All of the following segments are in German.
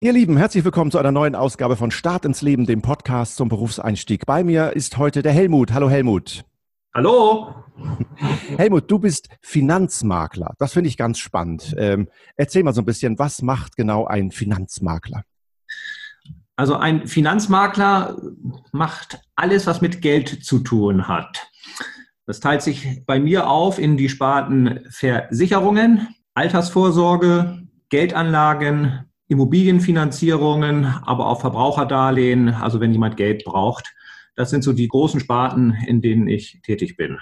Ihr Lieben, herzlich willkommen zu einer neuen Ausgabe von Start ins Leben, dem Podcast zum Berufseinstieg. Bei mir ist heute der Helmut. Hallo Helmut. Hallo. Helmut, du bist Finanzmakler. Das finde ich ganz spannend. Ähm, erzähl mal so ein bisschen, was macht genau ein Finanzmakler? Also ein Finanzmakler macht alles, was mit Geld zu tun hat. Das teilt sich bei mir auf in die Sparten Versicherungen, Altersvorsorge, Geldanlagen, Immobilienfinanzierungen, aber auch Verbraucherdarlehen, also wenn jemand Geld braucht. Das sind so die großen Sparten, in denen ich tätig bin.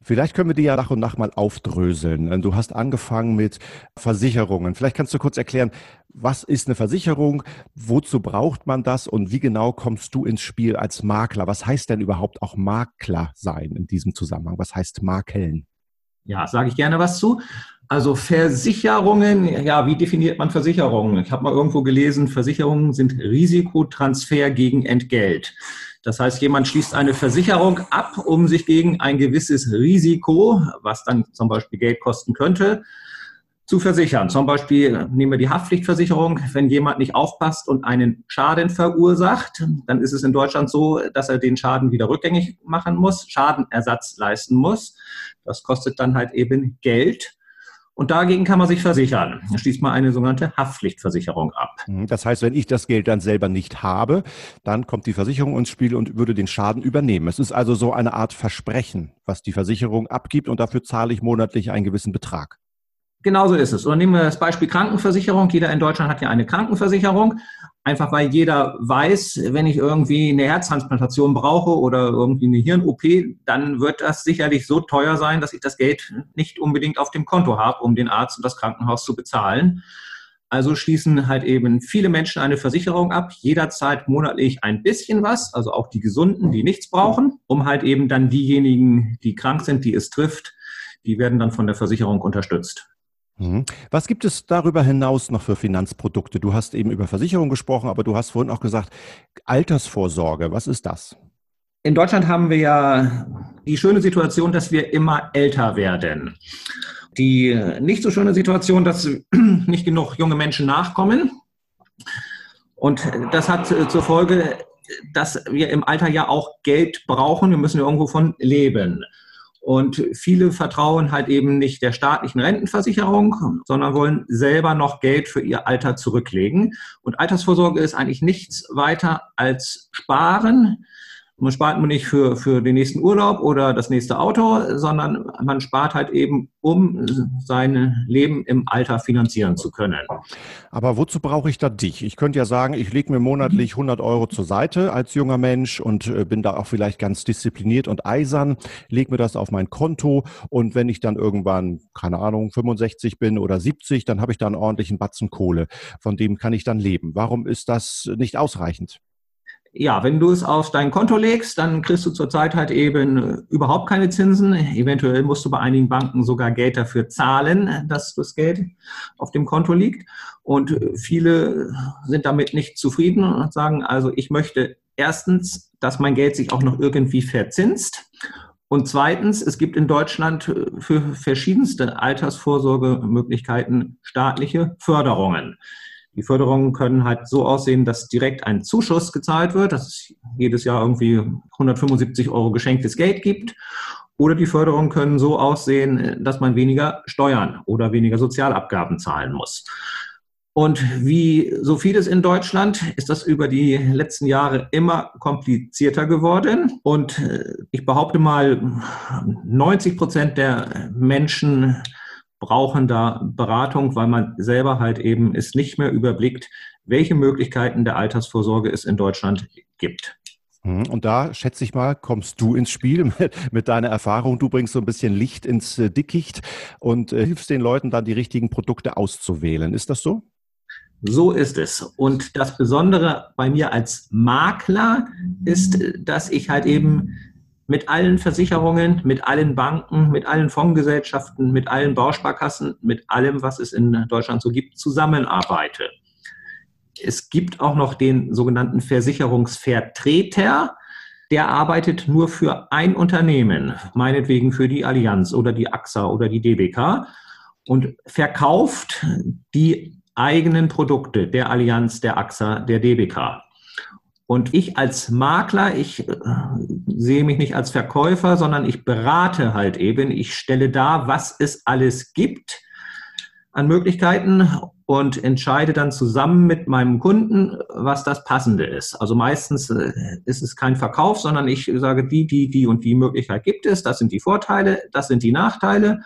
Vielleicht können wir die ja nach und nach mal aufdröseln. Du hast angefangen mit Versicherungen. Vielleicht kannst du kurz erklären, was ist eine Versicherung? Wozu braucht man das? Und wie genau kommst du ins Spiel als Makler? Was heißt denn überhaupt auch Makler sein in diesem Zusammenhang? Was heißt Makeln? Ja, sage ich gerne was zu. Also Versicherungen, ja, wie definiert man Versicherungen? Ich habe mal irgendwo gelesen, Versicherungen sind Risikotransfer gegen Entgelt. Das heißt, jemand schließt eine Versicherung ab, um sich gegen ein gewisses Risiko, was dann zum Beispiel Geld kosten könnte, zu versichern. Zum Beispiel nehmen wir die Haftpflichtversicherung. Wenn jemand nicht aufpasst und einen Schaden verursacht, dann ist es in Deutschland so, dass er den Schaden wieder rückgängig machen muss, Schadenersatz leisten muss. Das kostet dann halt eben Geld. Und dagegen kann man sich versichern. Da schließt man eine sogenannte Haftpflichtversicherung ab. Mhm, das heißt, wenn ich das Geld dann selber nicht habe, dann kommt die Versicherung ins Spiel und würde den Schaden übernehmen. Es ist also so eine Art Versprechen, was die Versicherung abgibt und dafür zahle ich monatlich einen gewissen Betrag. Genauso ist es. Und nehmen wir das Beispiel Krankenversicherung. Jeder in Deutschland hat ja eine Krankenversicherung. Einfach weil jeder weiß, wenn ich irgendwie eine Herztransplantation brauche oder irgendwie eine Hirn-OP, dann wird das sicherlich so teuer sein, dass ich das Geld nicht unbedingt auf dem Konto habe, um den Arzt und das Krankenhaus zu bezahlen. Also schließen halt eben viele Menschen eine Versicherung ab, jederzeit monatlich ein bisschen was, also auch die Gesunden, die nichts brauchen, um halt eben dann diejenigen, die krank sind, die es trifft, die werden dann von der Versicherung unterstützt. Mhm. Was gibt es darüber hinaus noch für Finanzprodukte? Du hast eben über Versicherung gesprochen, aber du hast vorhin auch gesagt, Altersvorsorge. Was ist das? In Deutschland haben wir ja die schöne Situation, dass wir immer älter werden. Die nicht so schöne Situation, dass nicht genug junge Menschen nachkommen. Und das hat zur Folge, dass wir im Alter ja auch Geld brauchen. Wir müssen ja irgendwo von leben. Und viele vertrauen halt eben nicht der staatlichen Rentenversicherung, sondern wollen selber noch Geld für ihr Alter zurücklegen. Und Altersvorsorge ist eigentlich nichts weiter als Sparen man spart man nicht für, für den nächsten Urlaub oder das nächste Auto, sondern man spart halt eben, um sein Leben im Alter finanzieren zu können. Aber wozu brauche ich da dich? Ich könnte ja sagen, ich lege mir monatlich 100 Euro zur Seite als junger Mensch und äh, bin da auch vielleicht ganz diszipliniert und eisern, lege mir das auf mein Konto und wenn ich dann irgendwann, keine Ahnung, 65 bin oder 70, dann habe ich da einen ordentlichen Batzen Kohle. Von dem kann ich dann leben. Warum ist das nicht ausreichend? Ja, wenn du es auf dein Konto legst, dann kriegst du zurzeit halt eben äh, überhaupt keine Zinsen. Eventuell musst du bei einigen Banken sogar Geld dafür zahlen, dass das Geld auf dem Konto liegt. Und äh, viele sind damit nicht zufrieden und sagen, also ich möchte erstens, dass mein Geld sich auch noch irgendwie verzinst. Und zweitens, es gibt in Deutschland äh, für verschiedenste Altersvorsorgemöglichkeiten staatliche Förderungen. Die Förderungen können halt so aussehen, dass direkt ein Zuschuss gezahlt wird, dass es jedes Jahr irgendwie 175 Euro geschenktes Geld gibt. Oder die Förderungen können so aussehen, dass man weniger Steuern oder weniger Sozialabgaben zahlen muss. Und wie so vieles in Deutschland ist das über die letzten Jahre immer komplizierter geworden. Und äh, ich behaupte mal, 90 Prozent der Menschen brauchen da Beratung, weil man selber halt eben es nicht mehr überblickt, welche Möglichkeiten der Altersvorsorge es in Deutschland gibt. Mhm. Und da, schätze ich mal, kommst du ins Spiel mit, mit deiner Erfahrung. Du bringst so ein bisschen Licht ins äh, Dickicht und äh, hilfst den Leuten dann, die richtigen Produkte auszuwählen. Ist das so? So ist es. Und das Besondere bei mir als Makler ist, dass ich halt eben mit allen Versicherungen, mit allen Banken, mit allen Fondsgesellschaften, mit allen Bausparkassen, mit allem, was es in Deutschland so gibt, zusammenarbeite. Es gibt auch noch den sogenannten Versicherungsvertreter, der arbeitet nur für ein Unternehmen, meinetwegen für die Allianz oder die AXA oder die DBK und verkauft die eigenen Produkte der Allianz, der AXA, der DBK. Und ich als Makler, ich äh, sehe mich nicht als Verkäufer, sondern ich berate halt eben. Ich stelle dar, was es alles gibt an Möglichkeiten und entscheide dann zusammen mit meinem Kunden, was das Passende ist. Also meistens äh, ist es kein Verkauf, sondern ich sage, die, die, die und die Möglichkeit gibt es, das sind die Vorteile, das sind die Nachteile.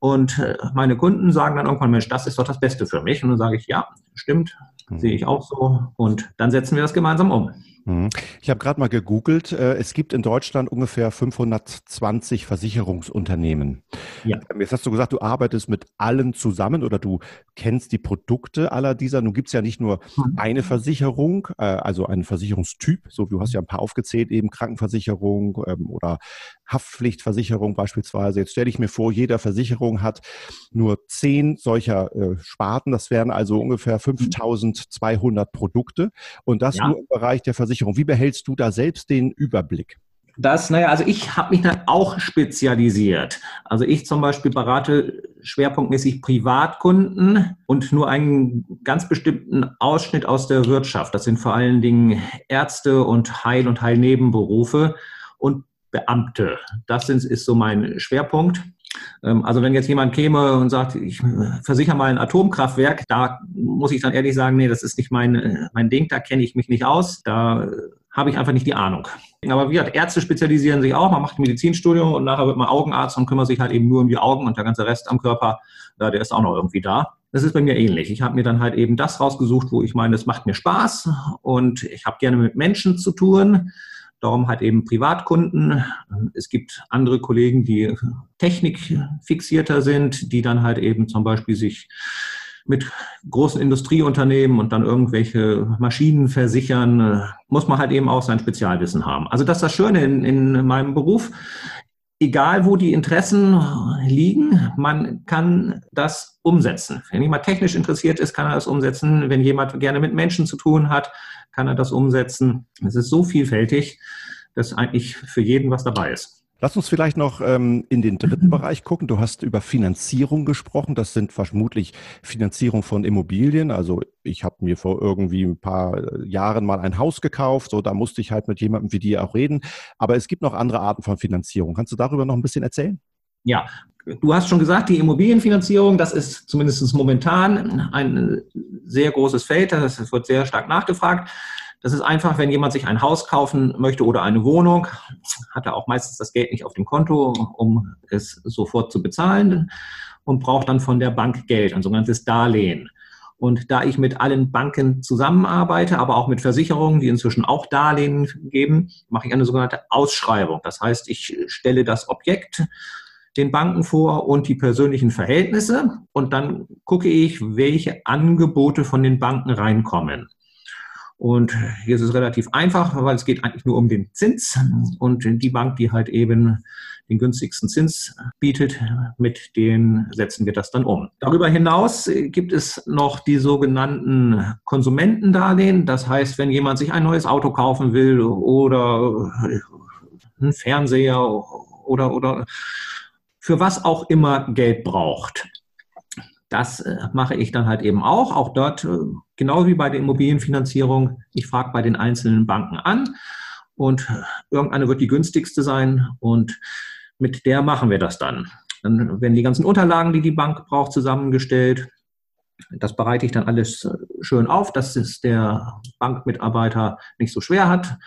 Und äh, meine Kunden sagen dann irgendwann, Mensch, das ist doch das Beste für mich. Und dann sage ich, ja, stimmt. Sehe ich auch so. Und dann setzen wir das gemeinsam um. Mhm. Ich habe gerade mal gegoogelt. Äh, es gibt in Deutschland ungefähr 520 Versicherungsunternehmen. Ja. Ähm, jetzt hast du gesagt, du arbeitest mit allen zusammen oder du kennst die Produkte aller dieser. Nun gibt es ja nicht nur mhm. eine Versicherung, äh, also einen Versicherungstyp, so wie du hast ja ein paar aufgezählt, eben Krankenversicherung ähm, oder Haftpflichtversicherung beispielsweise. Jetzt stelle ich mir vor, jeder Versicherung hat nur zehn solcher äh, Sparten. Das wären also ungefähr 5200 mhm. Produkte und das ja. nur im Bereich der Versicherung. Versicherung. Wie behältst du da selbst den Überblick? Das, naja, also ich habe mich dann auch spezialisiert. Also ich zum Beispiel berate schwerpunktmäßig Privatkunden und nur einen ganz bestimmten Ausschnitt aus der Wirtschaft. Das sind vor allen Dingen Ärzte und Heil- und Heilnebenberufe und Beamte. Das ist so mein Schwerpunkt. Ähm, also wenn jetzt jemand käme und sagt, ich versichere mal ein Atomkraftwerk, da muss ich dann ehrlich sagen, nee, das ist nicht mein, mein Ding, da kenne ich mich nicht aus, da habe ich einfach nicht die Ahnung. Aber wie gesagt, Ärzte spezialisieren sich auch, man macht ein Medizinstudium und nachher wird man Augenarzt und kümmert sich halt eben nur um die Augen und der ganze Rest am Körper, der ist auch noch irgendwie da. Das ist bei mir ähnlich. Ich habe mir dann halt eben das rausgesucht, wo ich meine, das macht mir Spaß und ich habe gerne mit Menschen zu tun. Darum hat eben Privatkunden. Es gibt andere Kollegen, die technikfixierter sind, die dann halt eben zum Beispiel sich mit großen Industrieunternehmen und dann irgendwelche Maschinen versichern, muss man halt eben auch sein Spezialwissen haben. Also das ist das Schöne in, in meinem Beruf. Egal, wo die Interessen liegen, man kann das umsetzen. Wenn jemand technisch interessiert ist, kann er das umsetzen. Wenn jemand gerne mit Menschen zu tun hat, kann er das umsetzen. Es ist so vielfältig, dass eigentlich für jeden was dabei ist. Lass uns vielleicht noch ähm, in den dritten Bereich gucken. Du hast über Finanzierung gesprochen. Das sind vermutlich Finanzierung von Immobilien. Also ich habe mir vor irgendwie ein paar Jahren mal ein Haus gekauft. So, da musste ich halt mit jemandem wie dir auch reden. Aber es gibt noch andere Arten von Finanzierung. Kannst du darüber noch ein bisschen erzählen? Ja, du hast schon gesagt, die Immobilienfinanzierung, das ist zumindest momentan ein sehr großes Feld. Das wird sehr stark nachgefragt. Das ist einfach, wenn jemand sich ein Haus kaufen möchte oder eine Wohnung, hat er auch meistens das Geld nicht auf dem Konto, um es sofort zu bezahlen und braucht dann von der Bank Geld, ein sogenanntes Darlehen. Und da ich mit allen Banken zusammenarbeite, aber auch mit Versicherungen, die inzwischen auch Darlehen geben, mache ich eine sogenannte Ausschreibung. Das heißt, ich stelle das Objekt den Banken vor und die persönlichen Verhältnisse und dann gucke ich, welche Angebote von den Banken reinkommen. Und hier ist es relativ einfach, weil es geht eigentlich nur um den Zins und die Bank, die halt eben den günstigsten Zins bietet, mit denen setzen wir das dann um. Darüber hinaus gibt es noch die sogenannten Konsumentendarlehen. Das heißt, wenn jemand sich ein neues Auto kaufen will oder einen Fernseher oder, oder für was auch immer Geld braucht, das äh, mache ich dann halt eben auch. Auch dort, äh, genau wie bei der Immobilienfinanzierung, ich frage bei den einzelnen Banken an und äh, irgendeine wird die günstigste sein und mit der machen wir das dann. Dann werden die ganzen Unterlagen, die die Bank braucht, zusammengestellt. Das bereite ich dann alles schön auf, dass es der Bankmitarbeiter nicht so schwer hat.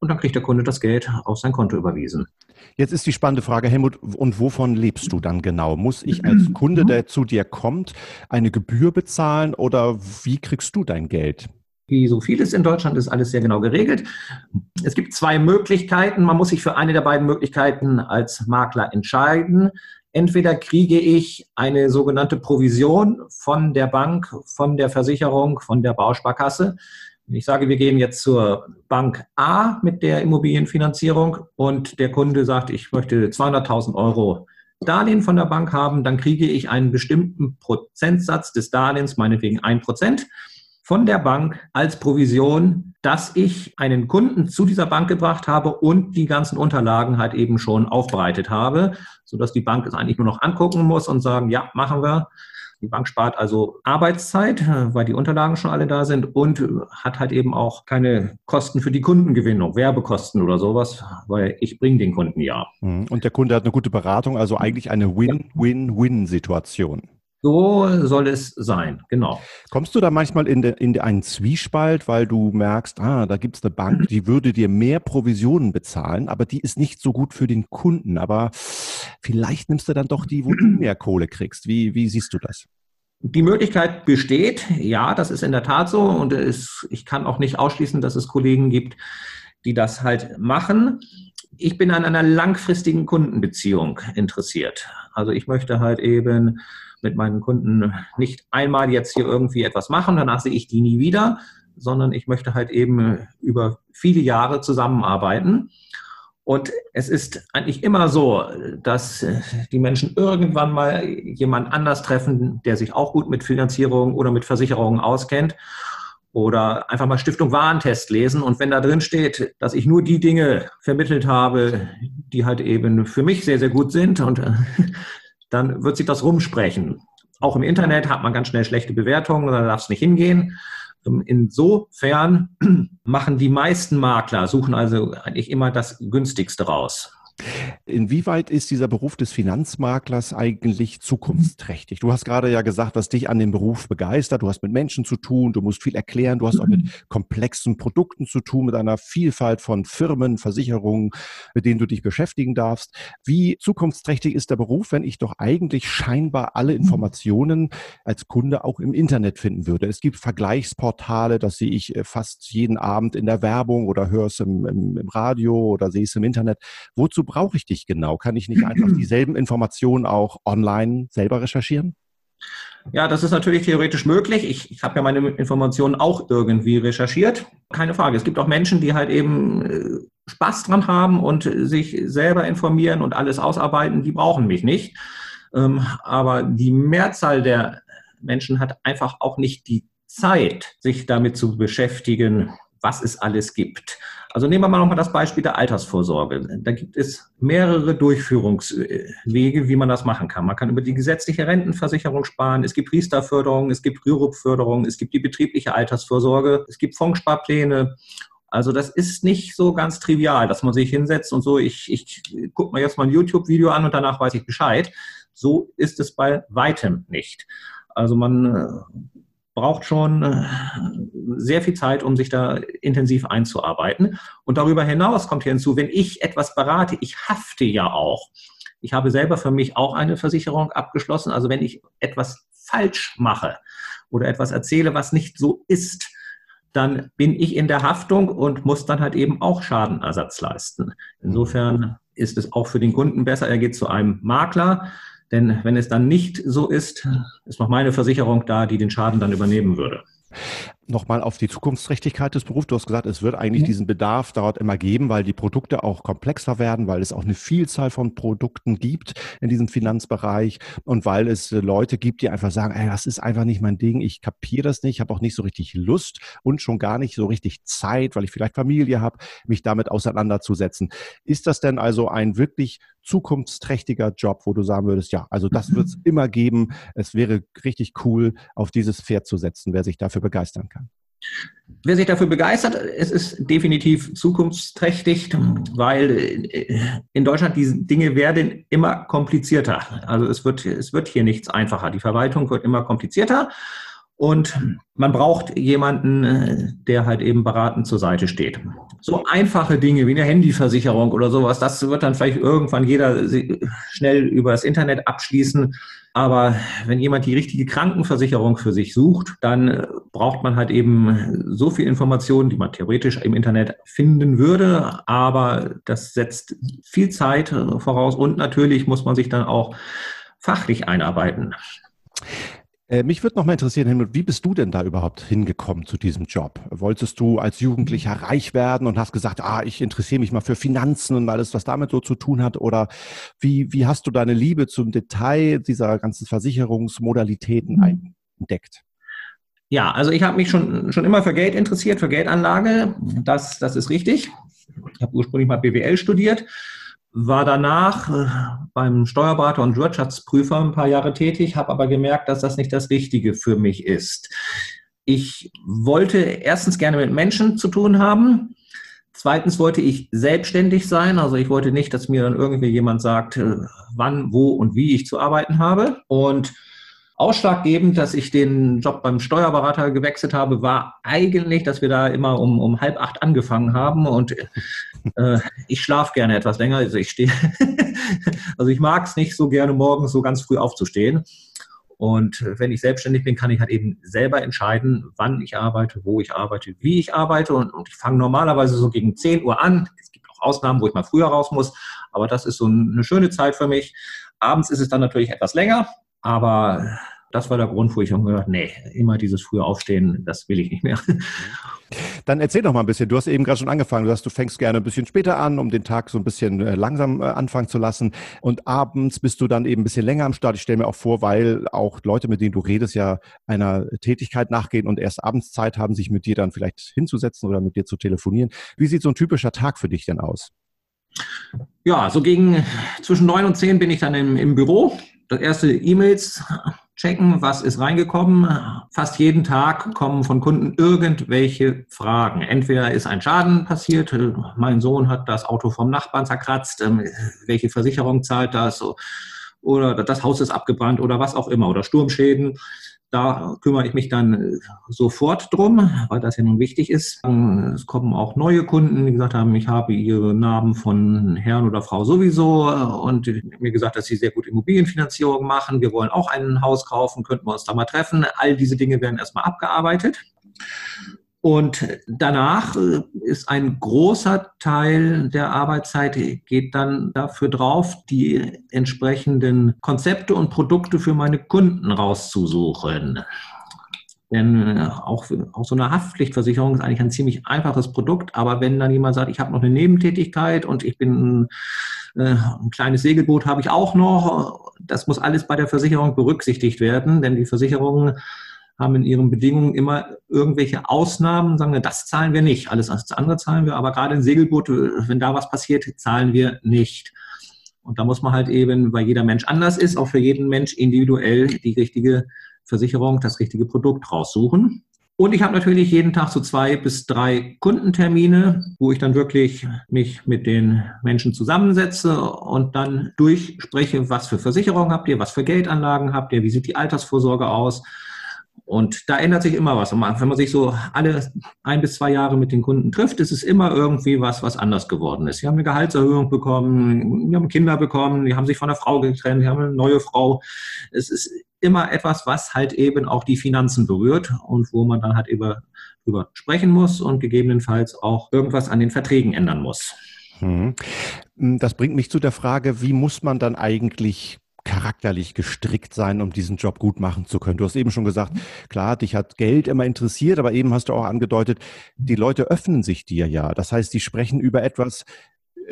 Und dann kriegt der Kunde das Geld auf sein Konto überwiesen. Jetzt ist die spannende Frage, Helmut, und wovon lebst du dann genau? Muss ich als Kunde, der zu dir kommt, eine Gebühr bezahlen oder wie kriegst du dein Geld? Wie so vieles in Deutschland ist alles sehr genau geregelt. Es gibt zwei Möglichkeiten. Man muss sich für eine der beiden Möglichkeiten als Makler entscheiden. Entweder kriege ich eine sogenannte Provision von der Bank, von der Versicherung, von der Bausparkasse. Wenn ich sage, wir gehen jetzt zur Bank A mit der Immobilienfinanzierung und der Kunde sagt, ich möchte 200.000 Euro Darlehen von der Bank haben, dann kriege ich einen bestimmten Prozentsatz des Darlehens, meinetwegen ein Prozent, von der Bank als Provision, dass ich einen Kunden zu dieser Bank gebracht habe und die ganzen Unterlagen halt eben schon aufbereitet habe, sodass die Bank es eigentlich nur noch angucken muss und sagen, ja, machen wir. Die Bank spart also Arbeitszeit, weil die Unterlagen schon alle da sind und hat halt eben auch keine Kosten für die Kundengewinnung, Werbekosten oder sowas, weil ich bringe den Kunden ja. Mhm. Und der Kunde hat eine gute Beratung, also eigentlich eine Win-Win-Win-Situation. So soll es sein, genau. Kommst du da manchmal in, de, in einen Zwiespalt, weil du merkst, ah, da gibt es eine Bank, die würde dir mehr Provisionen bezahlen, aber die ist nicht so gut für den Kunden. Aber vielleicht nimmst du dann doch die, wo du mehr Kohle kriegst. Wie, wie siehst du das? Die Möglichkeit besteht, ja, das ist in der Tat so. Und es, ich kann auch nicht ausschließen, dass es Kollegen gibt, die das halt machen. Ich bin an einer langfristigen Kundenbeziehung interessiert. Also ich möchte halt eben mit meinen Kunden nicht einmal jetzt hier irgendwie etwas machen, danach sehe ich die nie wieder, sondern ich möchte halt eben über viele Jahre zusammenarbeiten. Und es ist eigentlich immer so, dass die Menschen irgendwann mal jemand anders treffen, der sich auch gut mit Finanzierung oder mit Versicherungen auskennt. Oder einfach mal Stiftung Warentest lesen. Und wenn da drin steht, dass ich nur die Dinge vermittelt habe, die halt eben für mich sehr, sehr gut sind und dann wird sich das rumsprechen. Auch im Internet hat man ganz schnell schlechte Bewertungen, da darf es nicht hingehen. Ähm, insofern machen die meisten Makler, suchen also eigentlich immer das günstigste raus. Inwieweit ist dieser Beruf des Finanzmaklers eigentlich zukunftsträchtig? Du hast gerade ja gesagt, was dich an dem Beruf begeistert. Du hast mit Menschen zu tun, du musst viel erklären, du hast auch mit komplexen Produkten zu tun, mit einer Vielfalt von Firmen, Versicherungen, mit denen du dich beschäftigen darfst. Wie zukunftsträchtig ist der Beruf, wenn ich doch eigentlich scheinbar alle Informationen als Kunde auch im Internet finden würde? Es gibt Vergleichsportale, das sehe ich äh, fast jeden Abend in der Werbung oder höre es im, im, im Radio oder sehe es im Internet. Wozu brauche ich dich genau? Kann ich nicht einfach dieselben Informationen auch online selber recherchieren? Ja, das ist natürlich theoretisch möglich. Ich, ich habe ja meine Informationen auch irgendwie recherchiert. Keine Frage. Es gibt auch Menschen, die halt eben äh, Spaß dran haben und sich selber informieren und alles ausarbeiten. Die brauchen mich nicht. Ähm, aber die Mehrzahl der Menschen hat einfach auch nicht die Zeit, sich damit zu beschäftigen, was es alles gibt. Also nehmen wir mal nochmal das Beispiel der Altersvorsorge. Da gibt es mehrere Durchführungswege, wie man das machen kann. Man kann über die gesetzliche Rentenversicherung sparen, es gibt Riester-Förderung, es gibt Rürup-Förderung, es gibt die betriebliche Altersvorsorge, es gibt Fondssparpläne. Also das ist nicht so ganz trivial, dass man sich hinsetzt und so, ich, ich gucke mir jetzt mal ein YouTube-Video an und danach weiß ich Bescheid. So ist es bei weitem nicht. Also man braucht schon äh, sehr viel Zeit, um sich da intensiv einzuarbeiten. Und darüber hinaus kommt hier hinzu, wenn ich etwas berate, ich hafte ja auch. Ich habe selber für mich auch eine Versicherung abgeschlossen. Also wenn ich etwas falsch mache oder etwas erzähle, was nicht so ist, dann bin ich in der Haftung und muss dann halt eben auch Schadenersatz leisten. Insofern ist es auch für den Kunden besser, er geht zu einem Makler, denn wenn es dann nicht so ist, ist noch meine Versicherung da, die den Schaden dann übernehmen würde. Nochmal auf die Zukunftsträchtigkeit des Berufs. Du hast gesagt, es wird eigentlich ja. diesen Bedarf dort immer geben, weil die Produkte auch komplexer werden, weil es auch eine Vielzahl von Produkten gibt in diesem Finanzbereich und weil es äh, Leute gibt, die einfach sagen, ey, das ist einfach nicht mein Ding, ich kapiere das nicht, habe auch nicht so richtig Lust und schon gar nicht so richtig Zeit, weil ich vielleicht Familie habe, mich damit auseinanderzusetzen. Ist das denn also ein wirklich zukunftsträchtiger Job, wo du sagen würdest, ja, also das wird es immer geben. Es wäre richtig cool, auf dieses Pferd zu setzen, wer sich dafür begeistern kann. Wer sich dafür begeistert, es ist definitiv zukunftsträchtig, weil äh, in Deutschland diese Dinge werden immer komplizierter. Also es wird, es wird hier nichts einfacher. Die Verwaltung wird immer komplizierter. Und man braucht jemanden, äh, der halt eben beratend zur Seite steht. So einfache Dinge wie eine Handyversicherung oder sowas, das wird dann vielleicht irgendwann jeder schnell über das Internet abschließen. Aber wenn jemand die richtige Krankenversicherung für sich sucht, dann äh, braucht man halt eben so viel Informationen, die man theoretisch im Internet finden würde. Aber das setzt viel Zeit äh, voraus und natürlich muss man sich dann auch fachlich einarbeiten. Äh, mich würde noch mal interessieren, Helmut, wie bist du denn da überhaupt hingekommen zu diesem Job? Wolltest du als Jugendlicher reich werden und hast gesagt, ah, ich interessiere mich mal für Finanzen und alles, was damit so zu tun hat? Oder wie, wie hast du deine Liebe zum Detail dieser ganzen Versicherungsmodalitäten mhm. entdeckt? Ja, also ich habe mich schon, schon immer für Geld interessiert, für Geldanlage. Das, das ist richtig. Ich habe ursprünglich mal BWL studiert war danach äh, beim Steuerberater und Wirtschaftsprüfer ein paar Jahre tätig, habe aber gemerkt, dass das nicht das Richtige für mich ist. Ich wollte erstens gerne mit Menschen zu tun haben. Zweitens wollte ich selbstständig sein. Also ich wollte nicht, dass mir dann irgendwie jemand sagt, äh, wann, wo und wie ich zu arbeiten habe. Und Ausschlaggebend, dass ich den Job beim Steuerberater gewechselt habe, war eigentlich, dass wir da immer um, um halb acht angefangen haben und äh, ich schlafe gerne etwas länger. Also ich stehe, also ich mag es nicht so gerne morgens so ganz früh aufzustehen. Und wenn ich selbstständig bin, kann ich halt eben selber entscheiden, wann ich arbeite, wo ich arbeite, wie ich arbeite. Und, und ich fange normalerweise so gegen 10 Uhr an. Es gibt auch Ausnahmen, wo ich mal früher raus muss. Aber das ist so eine schöne Zeit für mich. Abends ist es dann natürlich etwas länger. Aber das war der Grund, wo ich habe gedacht, nee, immer dieses frühe Aufstehen, das will ich nicht mehr. Dann erzähl doch mal ein bisschen. Du hast eben gerade schon angefangen. Du sagst, du fängst gerne ein bisschen später an, um den Tag so ein bisschen äh, langsam äh, anfangen zu lassen. Und abends bist du dann eben ein bisschen länger am Start. Ich stelle mir auch vor, weil auch Leute, mit denen du redest, ja einer Tätigkeit nachgehen und erst abends Zeit haben, sich mit dir dann vielleicht hinzusetzen oder mit dir zu telefonieren. Wie sieht so ein typischer Tag für dich denn aus? Ja, so gegen zwischen neun und zehn bin ich dann im, im Büro. Das erste E-Mails checken, was ist reingekommen. Fast jeden Tag kommen von Kunden irgendwelche Fragen. Entweder ist ein Schaden passiert, mein Sohn hat das Auto vom Nachbarn zerkratzt, ähm, welche Versicherung zahlt das, oder das Haus ist abgebrannt oder was auch immer, oder Sturmschäden. Da kümmere ich mich dann äh, sofort drum, weil das ja nun wichtig ist. Es kommen auch neue Kunden, die gesagt haben, ich habe ihre Namen von Herrn oder Frau sowieso äh, und mir gesagt, dass sie sehr gut Immobilienfinanzierung machen. Wir wollen auch ein Haus kaufen, könnten wir uns da mal treffen. All diese Dinge werden erstmal abgearbeitet. Und danach äh, ist ein großer Teil der Arbeitszeit geht dann dafür drauf, die entsprechenden Konzepte und Produkte für meine Kunden rauszusuchen. Denn äh, auch, auch so eine Haftpflichtversicherung ist eigentlich ein ziemlich einfaches Produkt, aber wenn dann jemand sagt, ich habe noch eine Nebentätigkeit und ich bin ein, äh, ein kleines Segelboot habe ich auch noch, das muss alles bei der Versicherung berücksichtigt werden, denn die Versicherungen haben in ihren Bedingungen immer irgendwelche Ausnahmen, sagen wir, das zahlen wir nicht, alles andere zahlen wir, aber gerade in Segelboot, wenn da was passiert, zahlen wir nicht. Und da muss man halt eben, weil jeder Mensch anders ist, auch für jeden Mensch individuell die richtige Versicherung, das richtige Produkt raussuchen. Und ich habe natürlich jeden Tag so zwei bis drei Kundentermine, wo ich dann wirklich mich mit den Menschen zusammensetze und dann durchspreche, was für Versicherungen habt ihr, was für Geldanlagen habt ihr, wie sieht die Altersvorsorge aus, und da ändert sich immer was. Wenn man sich so alle ein bis zwei Jahre mit den Kunden trifft, ist es immer irgendwie was, was anders geworden ist. Sie haben eine Gehaltserhöhung bekommen, die haben Kinder bekommen, die haben sich von der Frau getrennt, die haben eine neue Frau. Es ist immer etwas, was halt eben auch die Finanzen berührt und wo man dann halt über, über sprechen muss und gegebenenfalls auch irgendwas an den Verträgen ändern muss. Hm. Das bringt mich zu der Frage, wie muss man dann eigentlich charakterlich gestrickt sein, um diesen Job gut machen zu können. Du hast eben schon gesagt, klar, dich hat Geld immer interessiert, aber eben hast du auch angedeutet, die Leute öffnen sich dir ja. Das heißt, die sprechen über etwas,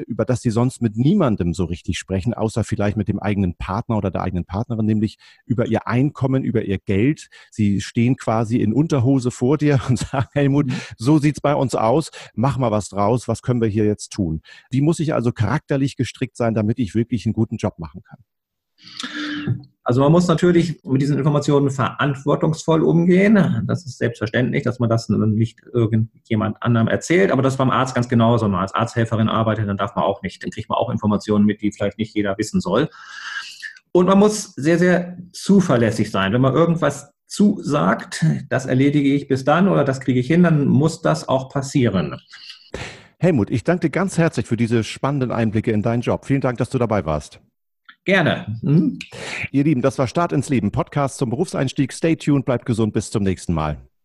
über das sie sonst mit niemandem so richtig sprechen, außer vielleicht mit dem eigenen Partner oder der eigenen Partnerin, nämlich über ihr Einkommen, über ihr Geld. Sie stehen quasi in Unterhose vor dir und sagen, Helmut, mhm. so sieht's bei uns aus, mach mal was draus, was können wir hier jetzt tun? Wie muss ich also charakterlich gestrickt sein, damit ich wirklich einen guten Job machen kann? Also man muss natürlich mit diesen Informationen verantwortungsvoll umgehen. Das ist selbstverständlich, dass man das nicht irgendjemand anderem erzählt, aber das beim Arzt ganz genauso. Wenn man als Arzthelferin arbeitet, dann darf man auch nicht, dann kriegt man auch Informationen mit, die vielleicht nicht jeder wissen soll. Und man muss sehr, sehr zuverlässig sein. Wenn man irgendwas zusagt, das erledige ich bis dann oder das kriege ich hin, dann muss das auch passieren. Helmut, ich danke dir ganz herzlich für diese spannenden Einblicke in deinen Job. Vielen Dank, dass du dabei warst. Gerne. Hm? Ihr Lieben, das war Start ins Leben, Podcast zum Berufseinstieg. Stay tuned, bleibt gesund, bis zum nächsten Mal.